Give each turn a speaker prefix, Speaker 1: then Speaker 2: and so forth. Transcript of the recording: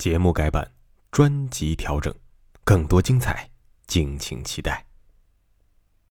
Speaker 1: 节目改版专辑调整更多精彩敬请期待。